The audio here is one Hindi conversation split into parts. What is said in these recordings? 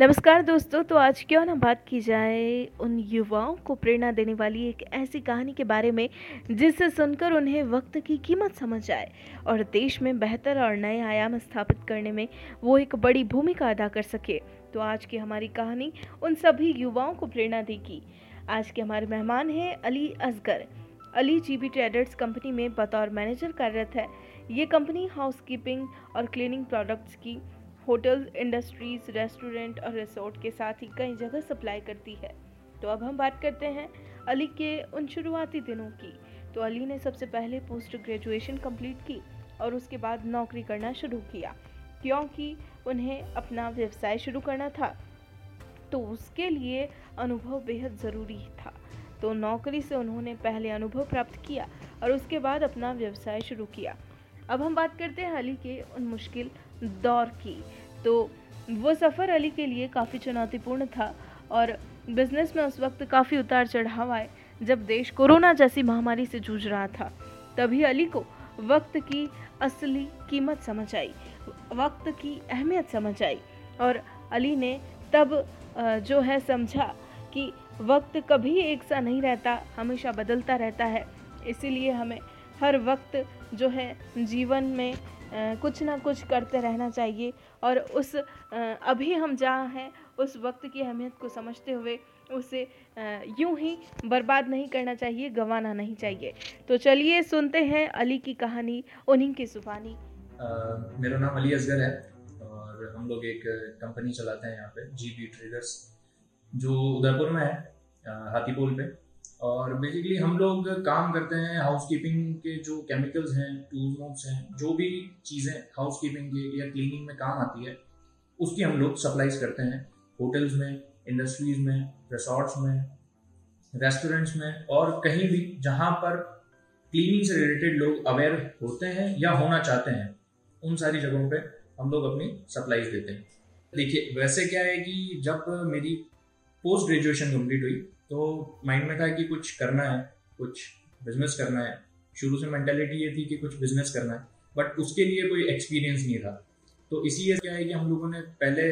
नमस्कार दोस्तों तो आज क्यों ना बात की जाए उन युवाओं को प्रेरणा देने वाली एक ऐसी कहानी के बारे में जिसे सुनकर उन्हें वक्त की कीमत समझ आए और देश में बेहतर और नए आयाम स्थापित करने में वो एक बड़ी भूमिका अदा कर सके। तो आज की हमारी कहानी उन सभी युवाओं को प्रेरणा देगी। आज के हमारे मेहमान हैं Ali Asgar. Ali ji B Traders company में बतौर मैनेजर कार्यरत है। ये कंपनी हाउसकीपिंग और क्लीनिंग प्रोडक्ट्स की होटल, इंडस्ट्रीज़, रेस्टोरेंट और रिसोर्ट के साथ ही कई जगह सप्लाई करती है। तो अब हम बात करते हैं अली के उन शुरुआती दिनों की। तो अली ने सबसे पहले पोस्ट ग्रेजुएशन कंप्लीट की और उसके बाद नौकरी करना शुरू किया, क्योंकि उन्हें अपना व्यवसाय शुरू करना था। तो उसके लिए अनुभव बेहद ज़रूरी था। तो नौकरी से उन्होंने पहले अनुभव प्राप्त किया और उसके बाद अपना व्यवसाय शुरू किया। अब हम बात करते हैं अली के उन मुश्किल दौर की। तो वो सफ़र अली के लिए काफ़ी चुनौतीपूर्ण था और बिज़नेस में उस वक्त काफ़ी उतार चढ़ाव आए, जब देश कोरोना जैसी महामारी से जूझ रहा था। तभी अली को वक्त की असली कीमत समझ आई, वक्त की अहमियत समझ आई और अली ने तब जो है समझा कि वक्त कभी एक सा नहीं रहता, हमेशा बदलता रहता है। इसीलिए हमें हर वक्त जो है जीवन में कुछ ना कुछ करते रहना चाहिए। और उस अभी हम जहाँ हैं, उस वक्त की अहमियत को समझते हुए उसे यूँ ही बर्बाद नहीं करना चाहिए, गंवाना नहीं चाहिए। तो चलिए सुनते हैं अली की कहानी, उन्हीं की जुबानी। मेरा नाम अली असगर है और हम लोग एक कंपनी चलाते हैं यहाँ पे जी बी ट्रेडर्स जो उदयपुर में है हाथीपोल पे। और बेसिकली हम लोग काम करते हैं हाउस कीपिंग के जो केमिकल्स हैं टूल्स हैं, जो भी चीज़ें हाउस कीपिंग के या क्लीनिंग में काम आती है, उसकी हम लोग सप्लाईज करते हैं होटल्स में इंडस्ट्रीज़ में रिसोर्ट्स में रेस्टोरेंट्स में और कहीं भी जहाँ पर क्लीनिंग से रिलेटेड लोग अवेयर होते हैं या होना चाहते हैं, उन सारी जगहों पे हम लोग अपनी सप्लाईज देते हैं। देखिए, वैसे क्या है कि जब मेरी पोस्ट ग्रेजुएशन कंप्लीट हुई तो माइंड में था कि कुछ करना है, कुछ बिज़नेस करना है। शुरू से मैंटेलिटी ये थी कि कुछ बिज़नेस करना है बट उसके लिए कोई एक्सपीरियंस नहीं था। तो इसी क्या है कि हम लोगों ने पहले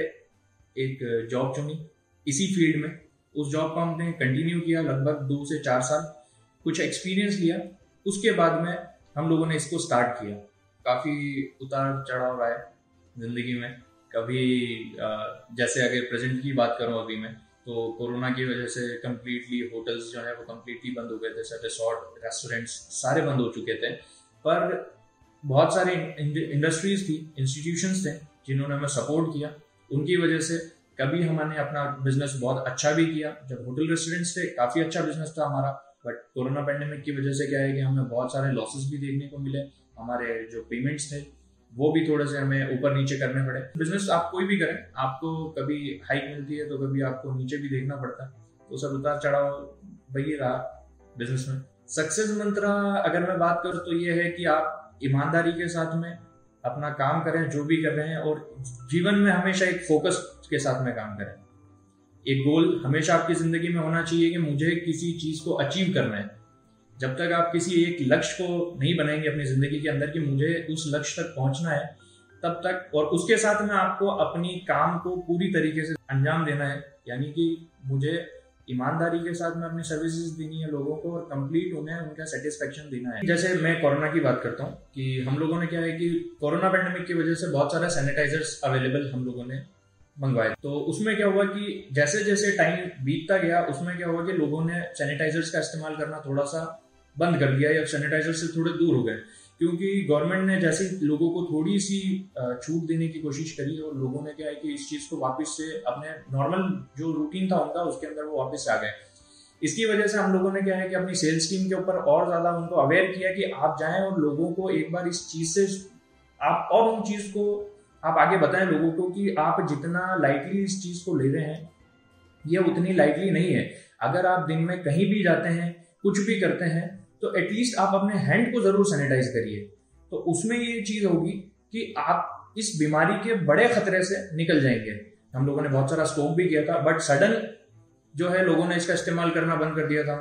एक जॉब चुनी इसी फ़ील्ड में। उस जॉब को हमने कंटिन्यू किया लगभग दो से चार साल। कुछ एक्सपीरियंस लिया, उसके बाद में हम लोगों ने इसको स्टार्ट किया। काफ़ी उतार चढ़ाव आया ज़िंदगी में। कभी जैसे अगर प्रेजेंट की बात करूँ अभी मैं तो कोरोना की वजह से कम्प्लीटली होटल्स जो है वो कम्प्लीटली बंद हो गए थे सब रिसोर्ट रेस्टोरेंट्स सारे बंद हो चुके थे। पर बहुत सारे इंडस्ट्रीज़ थी इंस्टीट्यूशंस थे जिन्होंने हमें सपोर्ट किया। उनकी वजह से कभी हमने अपना बिज़नेस बहुत अच्छा भी किया। जब होटल रेस्टोरेंट्स थे, काफ़ी अच्छा बिज़नेस था हमारा। बट कोरोना पेंडेमिक की वजह से क्या है कि हमें बहुत सारे लॉसेस भी देखने को मिले। हमारे जो पेमेंट्स थे वो भी थोड़े से हमें ऊपर नीचे करने पड़े। बिज़नेस आप कोई भी करें, आपको कभी हाइक मिलती है तो कभी आपको नीचे भी देखना पड़ता है। तो सब उतार चढ़ाव, वही रहा बिज़नेस में। सक्सेस मंत्र अगर मैं बात करूँ तो ये है कि आप ईमानदारी के साथ में अपना काम करें, जो भी कर रहे हैं और जीवन में हमेशा एक फोकस के साथ में काम करें। एक गोल हमेशा आपकी ज़िंदगी में होना चाहिए कि मुझे किसी चीज़ को अचीव करना है। जब तक आप किसी एक लक्ष्य को नहीं बनाएँगे अपनी ज़िंदगी के अंदर कि मुझे उस लक्ष्य तक पहुँचना है, तब तक, और उसके साथ में आपको अपनी काम को पूरी तरीके से अंजाम देना है। यानी कि मुझे ईमानदारी के साथ में अपनी सर्विसेज़ देनी है लोगों को और कंप्लीट उन्हें उनका सेटिस्फेक्शन देना है। जैसे मैं कोरोना की बात करता हूँ कि हम लोगों ने क्या है कि कोरोना पेंडेमिक की वजह से बहुत सारे सैनिटाइजर्स अवेलेबल हम लोगों ने मंगवाए। तो उसमें क्या हुआ कि जैसे जैसे टाइम बीतता गया, उसमें क्या हुआ कि लोगों ने सैनिटाइजर्स का इस्तेमाल करना थोड़ा सा बंद कर दिया या सैनिटाइजर से थोड़े दूर हो गए। क्योंकि गवर्नमेंट ने जैसे लोगों को थोड़ी सी छूट देने की कोशिश करी और लोगों ने क्या है कि इस चीज़ को वापस से अपने नॉर्मल जो रूटीन था उनका, उसके अंदर वो वापस आ गए। इसकी वजह से हम लोगों ने क्या है कि अपनी सेल्स टीम के ऊपर और ज़्यादा उनको अवेयर किया कि आप जाएँ और लोगों को एक बार इस चीज़ से, आप और उन चीज़ को, आप आगे बताएँ लोगों को कि आप जितना लाइटली इस चीज़ को ले रहे हैं, ये उतनी लाइटली नहीं है। अगर आप दिन में कहीं भी जाते हैं, कुछ भी करते हैं तो एटलीस्ट आप अपने हैंड को ज़रूर सैनिटाइज करिए। तो उसमें ये चीज़ होगी कि आप इस बीमारी के बड़े खतरे से निकल जाएँगे। हम लोगों ने बहुत सारा स्कोप भी किया था बट सडन जो है लोगों ने इसका इस्तेमाल करना बंद कर दिया था।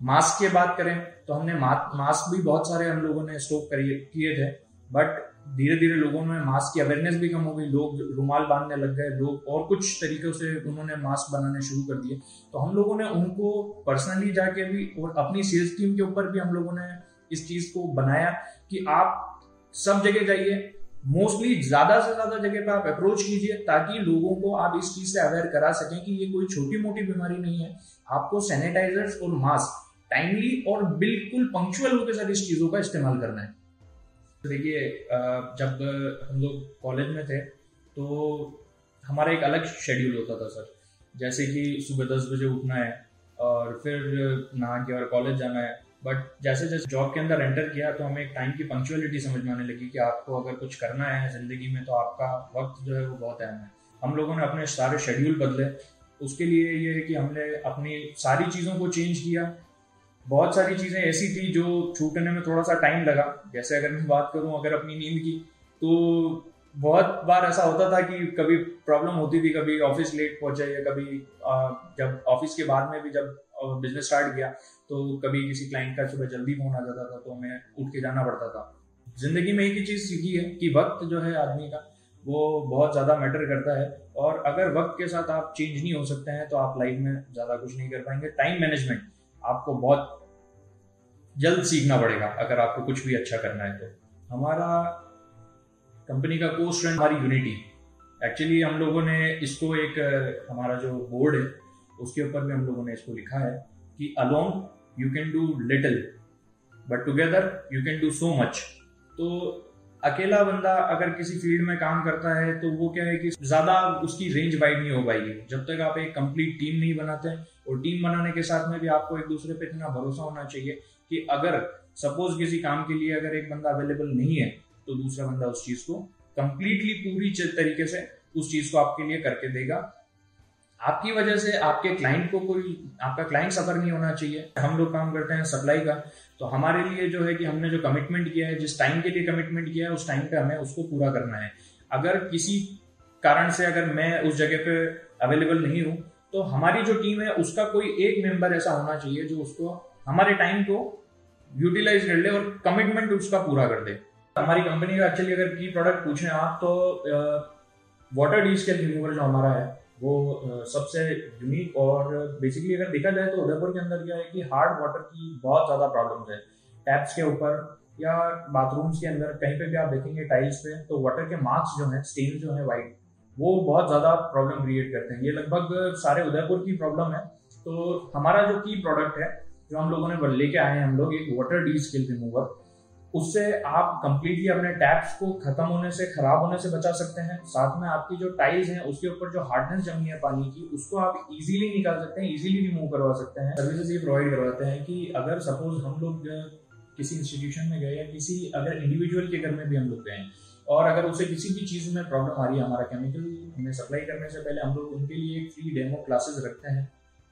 मास्क की बात करें तो हमने मास्क भी बहुत सारे हम लोगों ने स्टॉक किए थे बट धीरे धीरे लोगों में मास्क की अवेयरनेस भी कम हो गई, लोग रुमाल बांधने लग गए, लोग और कुछ तरीकों से उन्होंने मास्क बनाने शुरू कर दिए। तो हम लोगों ने उनको पर्सनली जाके भी और अपनी सेल्स टीम के ऊपर भी हम लोगों ने इस चीज़ को बनाया कि आप सब जगह जाइए मोस्टली ज़्यादा से ज़्यादा जगह पर आप अप्रोच कीजिए ताकि लोगों को आप इस चीज़ से अवेयर करा सकें कि ये कोई छोटी मोटी बीमारी नहीं है। आपको सैनिटाइजर्स और मास्क टाइमली और बिल्कुल पंक्चुअल के साथ इस चीज़ों का इस्तेमाल करना है। देखिए जब हम लोग कॉलेज में थे तो हमारा एक अलग शेड्यूल होता था सर। जैसे कि सुबह दस बजे उठना है और फिर नहा के और कॉलेज जाना है। बट जैसे जैसे जॉब के अंदर एंटर किया तो हमें एक टाइम की पंक्चुअलिटी समझ में आने लगी कि आपको अगर कुछ करना है ज़िंदगी में तो आपका वक्त जो है वो बहुत अहम है। हम लोगों ने अपने सारे शेड्यूल बदले। उसके लिए ये है कि हमने अपनी सारी चीज़ों को चेंज किया। बहुत सारी चीज़ें ऐसी थी जो छूटने में थोड़ा सा टाइम लगा। जैसे अगर मैं बात करूँ अगर अपनी नींद की तो बहुत बार ऐसा होता था कि कभी प्रॉब्लम होती थी, कभी ऑफ़िस लेट पहुँचे या कभी जब ऑफ़िस के बाद में भी जब बिज़नेस स्टार्ट किया तो कभी किसी क्लाइंट का सुबह जल्दी फ़ोन आ जाता था तो हमें उठ के जाना पड़ता था। ज़िंदगी में एक ही चीज़ सीखी है कि वक्त जो है आदमी का, वो बहुत ज़्यादा मैटर करता है। और अगर वक्त के साथ आप चेंज नहीं हो सकते हैं तो आप लाइफ में ज़्यादा कुछ नहीं कर पाएँगे। टाइम मैनेजमेंट आपको बहुत जल्द सीखना पड़ेगा, अगर आपको कुछ भी अच्छा करना है तो। हमारा कंपनी का को स्ट्रेंथ हमारी यूनिटी एक्चुअली हम लोगों ने इसको एक, हमारा जो बोर्ड है, उसके ऊपर भी हम लोगों ने इसको लिखा है कि alone you can do little but together you can do so much तो अकेला बंदा अगर किसी फ़ील्ड में काम करता है तो वो क्या है कि ज़्यादा उसकी रेंज वाइड नहीं हो पाएगी। जब तक आप एक कंप्लीट टीम नहीं बनाते और टीम बनाने के साथ में भी आपको एक दूसरे पे इतना भरोसा होना चाहिए कि अगर सपोज़ किसी काम के लिए अगर एक बंदा अवेलेबल नहीं है तो दूसरा बंदा उस चीज़ को कंप्लीटली पूरी तरीके से उस चीज़ को आपके लिए करके देगा। आपकी वजह से आपके क्लाइंट को कोई, आपका क्लाइंट सफ़र नहीं होना चाहिए। हम लोग काम करते हैं सप्लाई का तो हमारे लिए जो है कि हमने जो कमिटमेंट किया है, जिस टाइम के लिए कमिटमेंट किया है, उस टाइम पे हमें उसको पूरा करना है। अगर किसी कारण से अगर मैं उस जगह पे अवेलेबल नहीं हूँ तो हमारी जो टीम है, उसका कोई एक मेंबर ऐसा होना चाहिए जो उसको हमारे टाइम को यूटिलाइज कर ले और कमिटमेंट उसका पूरा कर दे। हमारी कंपनी का एक्चुअली अगर की प्रोडक्ट पूछें आप तो वाटर डी स्केल रिमूवर जो हमारा है, वो सबसे यूनिक और बेसिकली अगर देखा जाए तो उदयपुर के अंदर क्या है कि हार्ड वाटर की बहुत ज़्यादा प्रॉब्लम है। टैप्स के ऊपर या बाथरूम्स के अंदर कहीं पे भी आप देखेंगे टाइल्स पे तो वाटर के मार्क्स जो है स्टेन जो है वाइट वो बहुत ज़्यादा प्रॉब्लम क्रिएट करते हैं। ये लगभग सारे उदयपुर की प्रॉब्लम है। तो हमारा जो की प्रोडक्ट है जो हम लोगों ने लेके आए हैं हम लोग, एक वाटर डी स्किल रिमूवर उससे आप कंप्लीटली अपने टैप्स को खत्म होने से, खराब होने से बचा सकते हैं। साथ में आपकी जो टाइल्स हैं, उसके ऊपर जो हार्डनेस जमी है पानी की, उसको आप इजीली निकाल सकते हैं इजीली रिमूव करवा सकते हैं। सर्विसेज़ ये प्रोवाइड करवाते हैं कि अगर सपोज़ हम लोग किसी इंस्टीट्यूशन में गए या किसी अगर इंडिविजुअल के घर में भी हम लोग गए और अगर उसे किसी भी चीज़ में प्रॉब्लम आ रही है, हमारा केमिकल हमें सप्लाई करने से पहले हम लोग उनके लिए फ्री डेमो क्लासेस रखते हैं।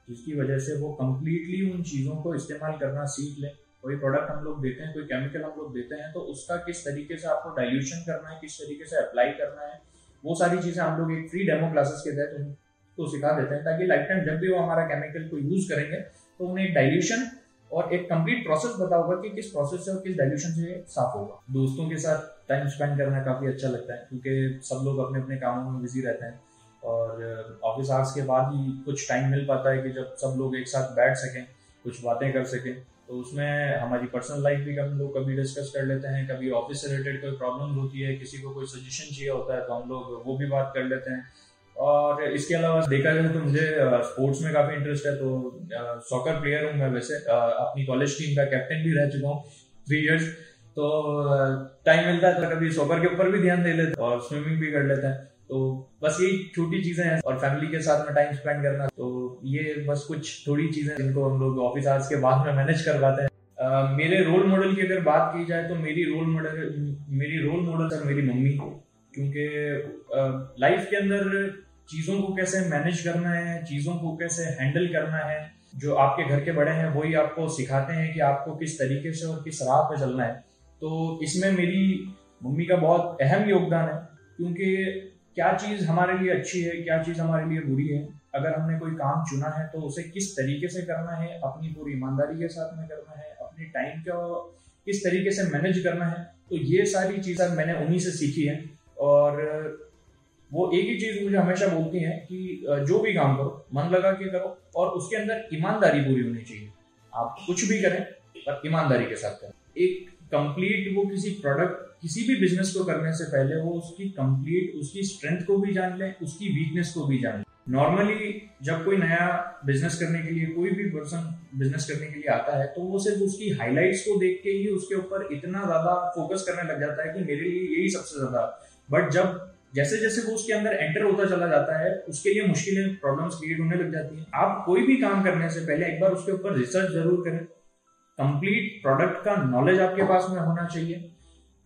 जिसकी वजह से वो कम्प्लीटली उन चीज़ों को इस्तेमाल करना सीख लें। कोई प्रोडक्ट हम लोग देते हैं, कोई केमिकल हम लोग देते हैं तो उसका किस तरीके से आपको डाइल्यूशन करना है, किस तरीके से अप्लाई करना है, वो सारी चीज़ें हम लोग एक फ्री डेमो क्लासेस के तहत उनको सिखा देते हैं, ताकि लाइफ टाइम जब भी वो हमारा केमिकल को यूज़ करेंगे तो उन्हें एक डाइल्यूशन और एक कंप्लीट प्रोसेस बता होगा कि किस प्रोसेस से और किस डाइल्यूशन से साफ़ होगा। दोस्तों के साथ टाइम स्पेंड करना काफ़ी अच्छा लगता है, क्योंकि सब लोग अपने अपने कामों में बिज़ी रहते हैं। और ऑफ़िस आवर्स के बाद ही कुछ टाइम मिल पाता है कि जब सब लोग एक साथ बैठ सकें, कुछ बातें कर सकें तो उसमें हमारी पर्सनल लाइफ भी हम लोग कभी डिस्कस कर लेते हैं, कभी ऑफ़िस से रिलेटेड कोई प्रॉब्लम होती है, किसी को कोई सजेशन चाहिए होता है तो हम लोग वो भी बात कर लेते हैं। और इसके अलावा देखा जाए तो मुझे स्पोर्ट्स में काफ़ी इंटरेस्ट है तो सॉकर प्लेयर हूँ मैं वैसे अपनी कॉलेज टीम का कैप्टन भी रह चुका हूँ थ्री इयर्स तो टाइम मिलता है तो कभी सॉकर के ऊपर भी ध्यान दे लेते हैं और स्विमिंग भी कर लेते हैं। तो बस यही छोटी चीज़ें हैं और फैमिली के साथ में टाइम स्पेंड करना। तो ये बस कुछ थोड़ी चीज़ें जिनको हम लोग ऑफ़िस आवर्स के बाद में मैनेज करवाते हैं। Uh, मेरे रोल मॉडल की अगर बात की जाए तो मेरी रोल मॉडल मेरी रोल मॉडल सर मेरी मम्मी क्योंकि लाइफ के अंदर चीज़ों को कैसे मैनेज करना है चीज़ों को कैसे हैंडल करना है जो आपके घर के बड़े हैं वही आपको सिखाते हैं कि आपको किस तरीके से और किस राह पे चलना है। तो इसमें मेरी मम्मी का बहुत अहम योगदान है क्योंकि क्या चीज़ हमारे लिए अच्छी है, क्या चीज़ हमारे लिए बुरी है? अगर हमने कोई काम चुना है तो उसे किस तरीके से करना है, अपनी पूरी ईमानदारी के साथ में करना है, अपने टाइम को किस तरीके से मैनेज करना है? तो ये सारी चीज़ें मैंने उन्हीं से सीखी है और वो एक ही चीज़ मुझे हमेशा बोलती हैं कि जो भी काम करो, मन लगा के करो और उसके अंदर ईमानदारी पूरी होनी चाहिए। आप कुछ भी करें, पर ईमानदारी के साथ करें। एक कंप्लीट वो किसी प्रोडक्ट किसी भी बिज़नेस को करने से पहले वो उसकी कंप्लीट उसकी स्ट्रेंथ को भी जान लें, उसकी वीकनेस को भी जान लें। नॉर्मली जब कोई नया बिज़नेस करने के लिए, कोई भी पर्सन बिज़नेस करने के लिए आता है तो वो सिर्फ़ उसकी हाइलाइट्स को देख के ही उसके ऊपर इतना ज़्यादा फोकस करने लग जाता है कि मेरे लिए यही सबसे ज़्यादा। बट जब जैसे जैसे वो उसके अंदर एंटर होता चला जाता है, उसके लिए मुश्किलें प्रॉब्लम्स क्रिएट होने लग जाती हैं। आप कोई भी काम करने से पहले एक बार उसके ऊपर रिसर्च ज़रूर करें। कंप्लीट प्रोडक्ट का नॉलेज आपके पास में होना चाहिए।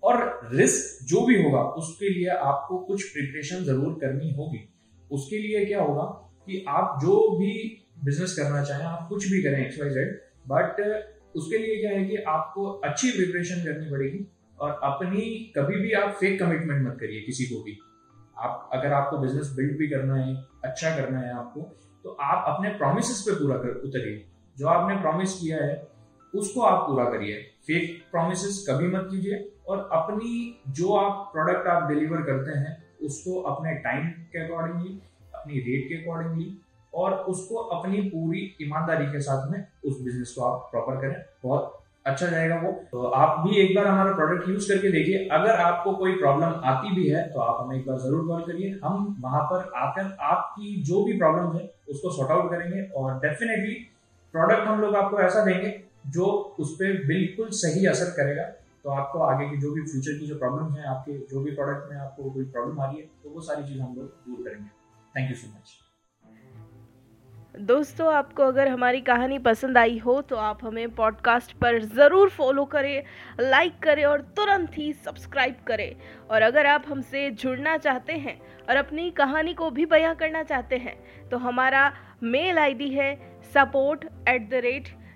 और रिस्क जो भी होगा, उसके लिए आपको कुछ प्रिपरेशन ज़रूर करनी होगी। उसके लिए क्या होगा कि आप जो भी बिज़नेस करना चाहें, आप कुछ भी करें एक्स वाई जेड बट उसके लिए क्या है कि आपको अच्छी प्रिपरेशन करनी पड़ेगी और अपनी कभी भी आप फेक कमिटमेंट मत करिए किसी को भी। आप, अगर आपको बिज़नेस बिल्ड भी करना है अच्छा करना है आपको तो आप अपने प्रोमिस पे पूरा कर, उतरिए। जो आपने प्रॉमिस किया है उसको आप पूरा करिए। फेक प्रोमिस कभी मत कीजिए और अपनी जो आप प्रोडक्ट आप डिलीवर करते हैं, उसको अपने टाइम के अकॉर्डिंगली अपनी रेट के अकॉर्डिंगली और उसको अपनी पूरी ईमानदारी के साथ में उस बिज़नेस को आप प्रॉपर करें। बहुत अच्छा जाएगा वो। तो आप भी एक बार हमारा प्रोडक्ट यूज़ करके देखिए। अगर आपको कोई प्रॉब्लम आती भी है तो आप हमें एक बार ज़रूर कॉल करिए। हम वहाँ पर आकर आपकी जो भी प्रॉब्लम है, उसको सॉर्ट आउट करेंगे और डेफिनेटली प्रोडक्ट हम लोग आपको ऐसा देंगे जो उस पर बिल्कुल सही असर करेगा तो आपको आगे की जो भी फ्यूचर की जो प्रॉब्लम है, आपके जो भी प्रोडक्ट में आपको कोई प्रॉब्लम आ रही है तो वो सारी चीज़ हम लोग दूर करेंगे। थैंक यू सो मच दोस्तों, आपको अगर हमारी कहानी पसंद आई हो तो आप हमें पॉडकास्ट पर ज़रूर फॉलो करें लाइक करें और तुरंत ही सब्सक्राइब करें। और अगर आप हमसे जुड़ना चाहते हैं और अपनी कहानी को भी बयां करना चाहते हैं तो हमारा मेल आईडी है support at the rate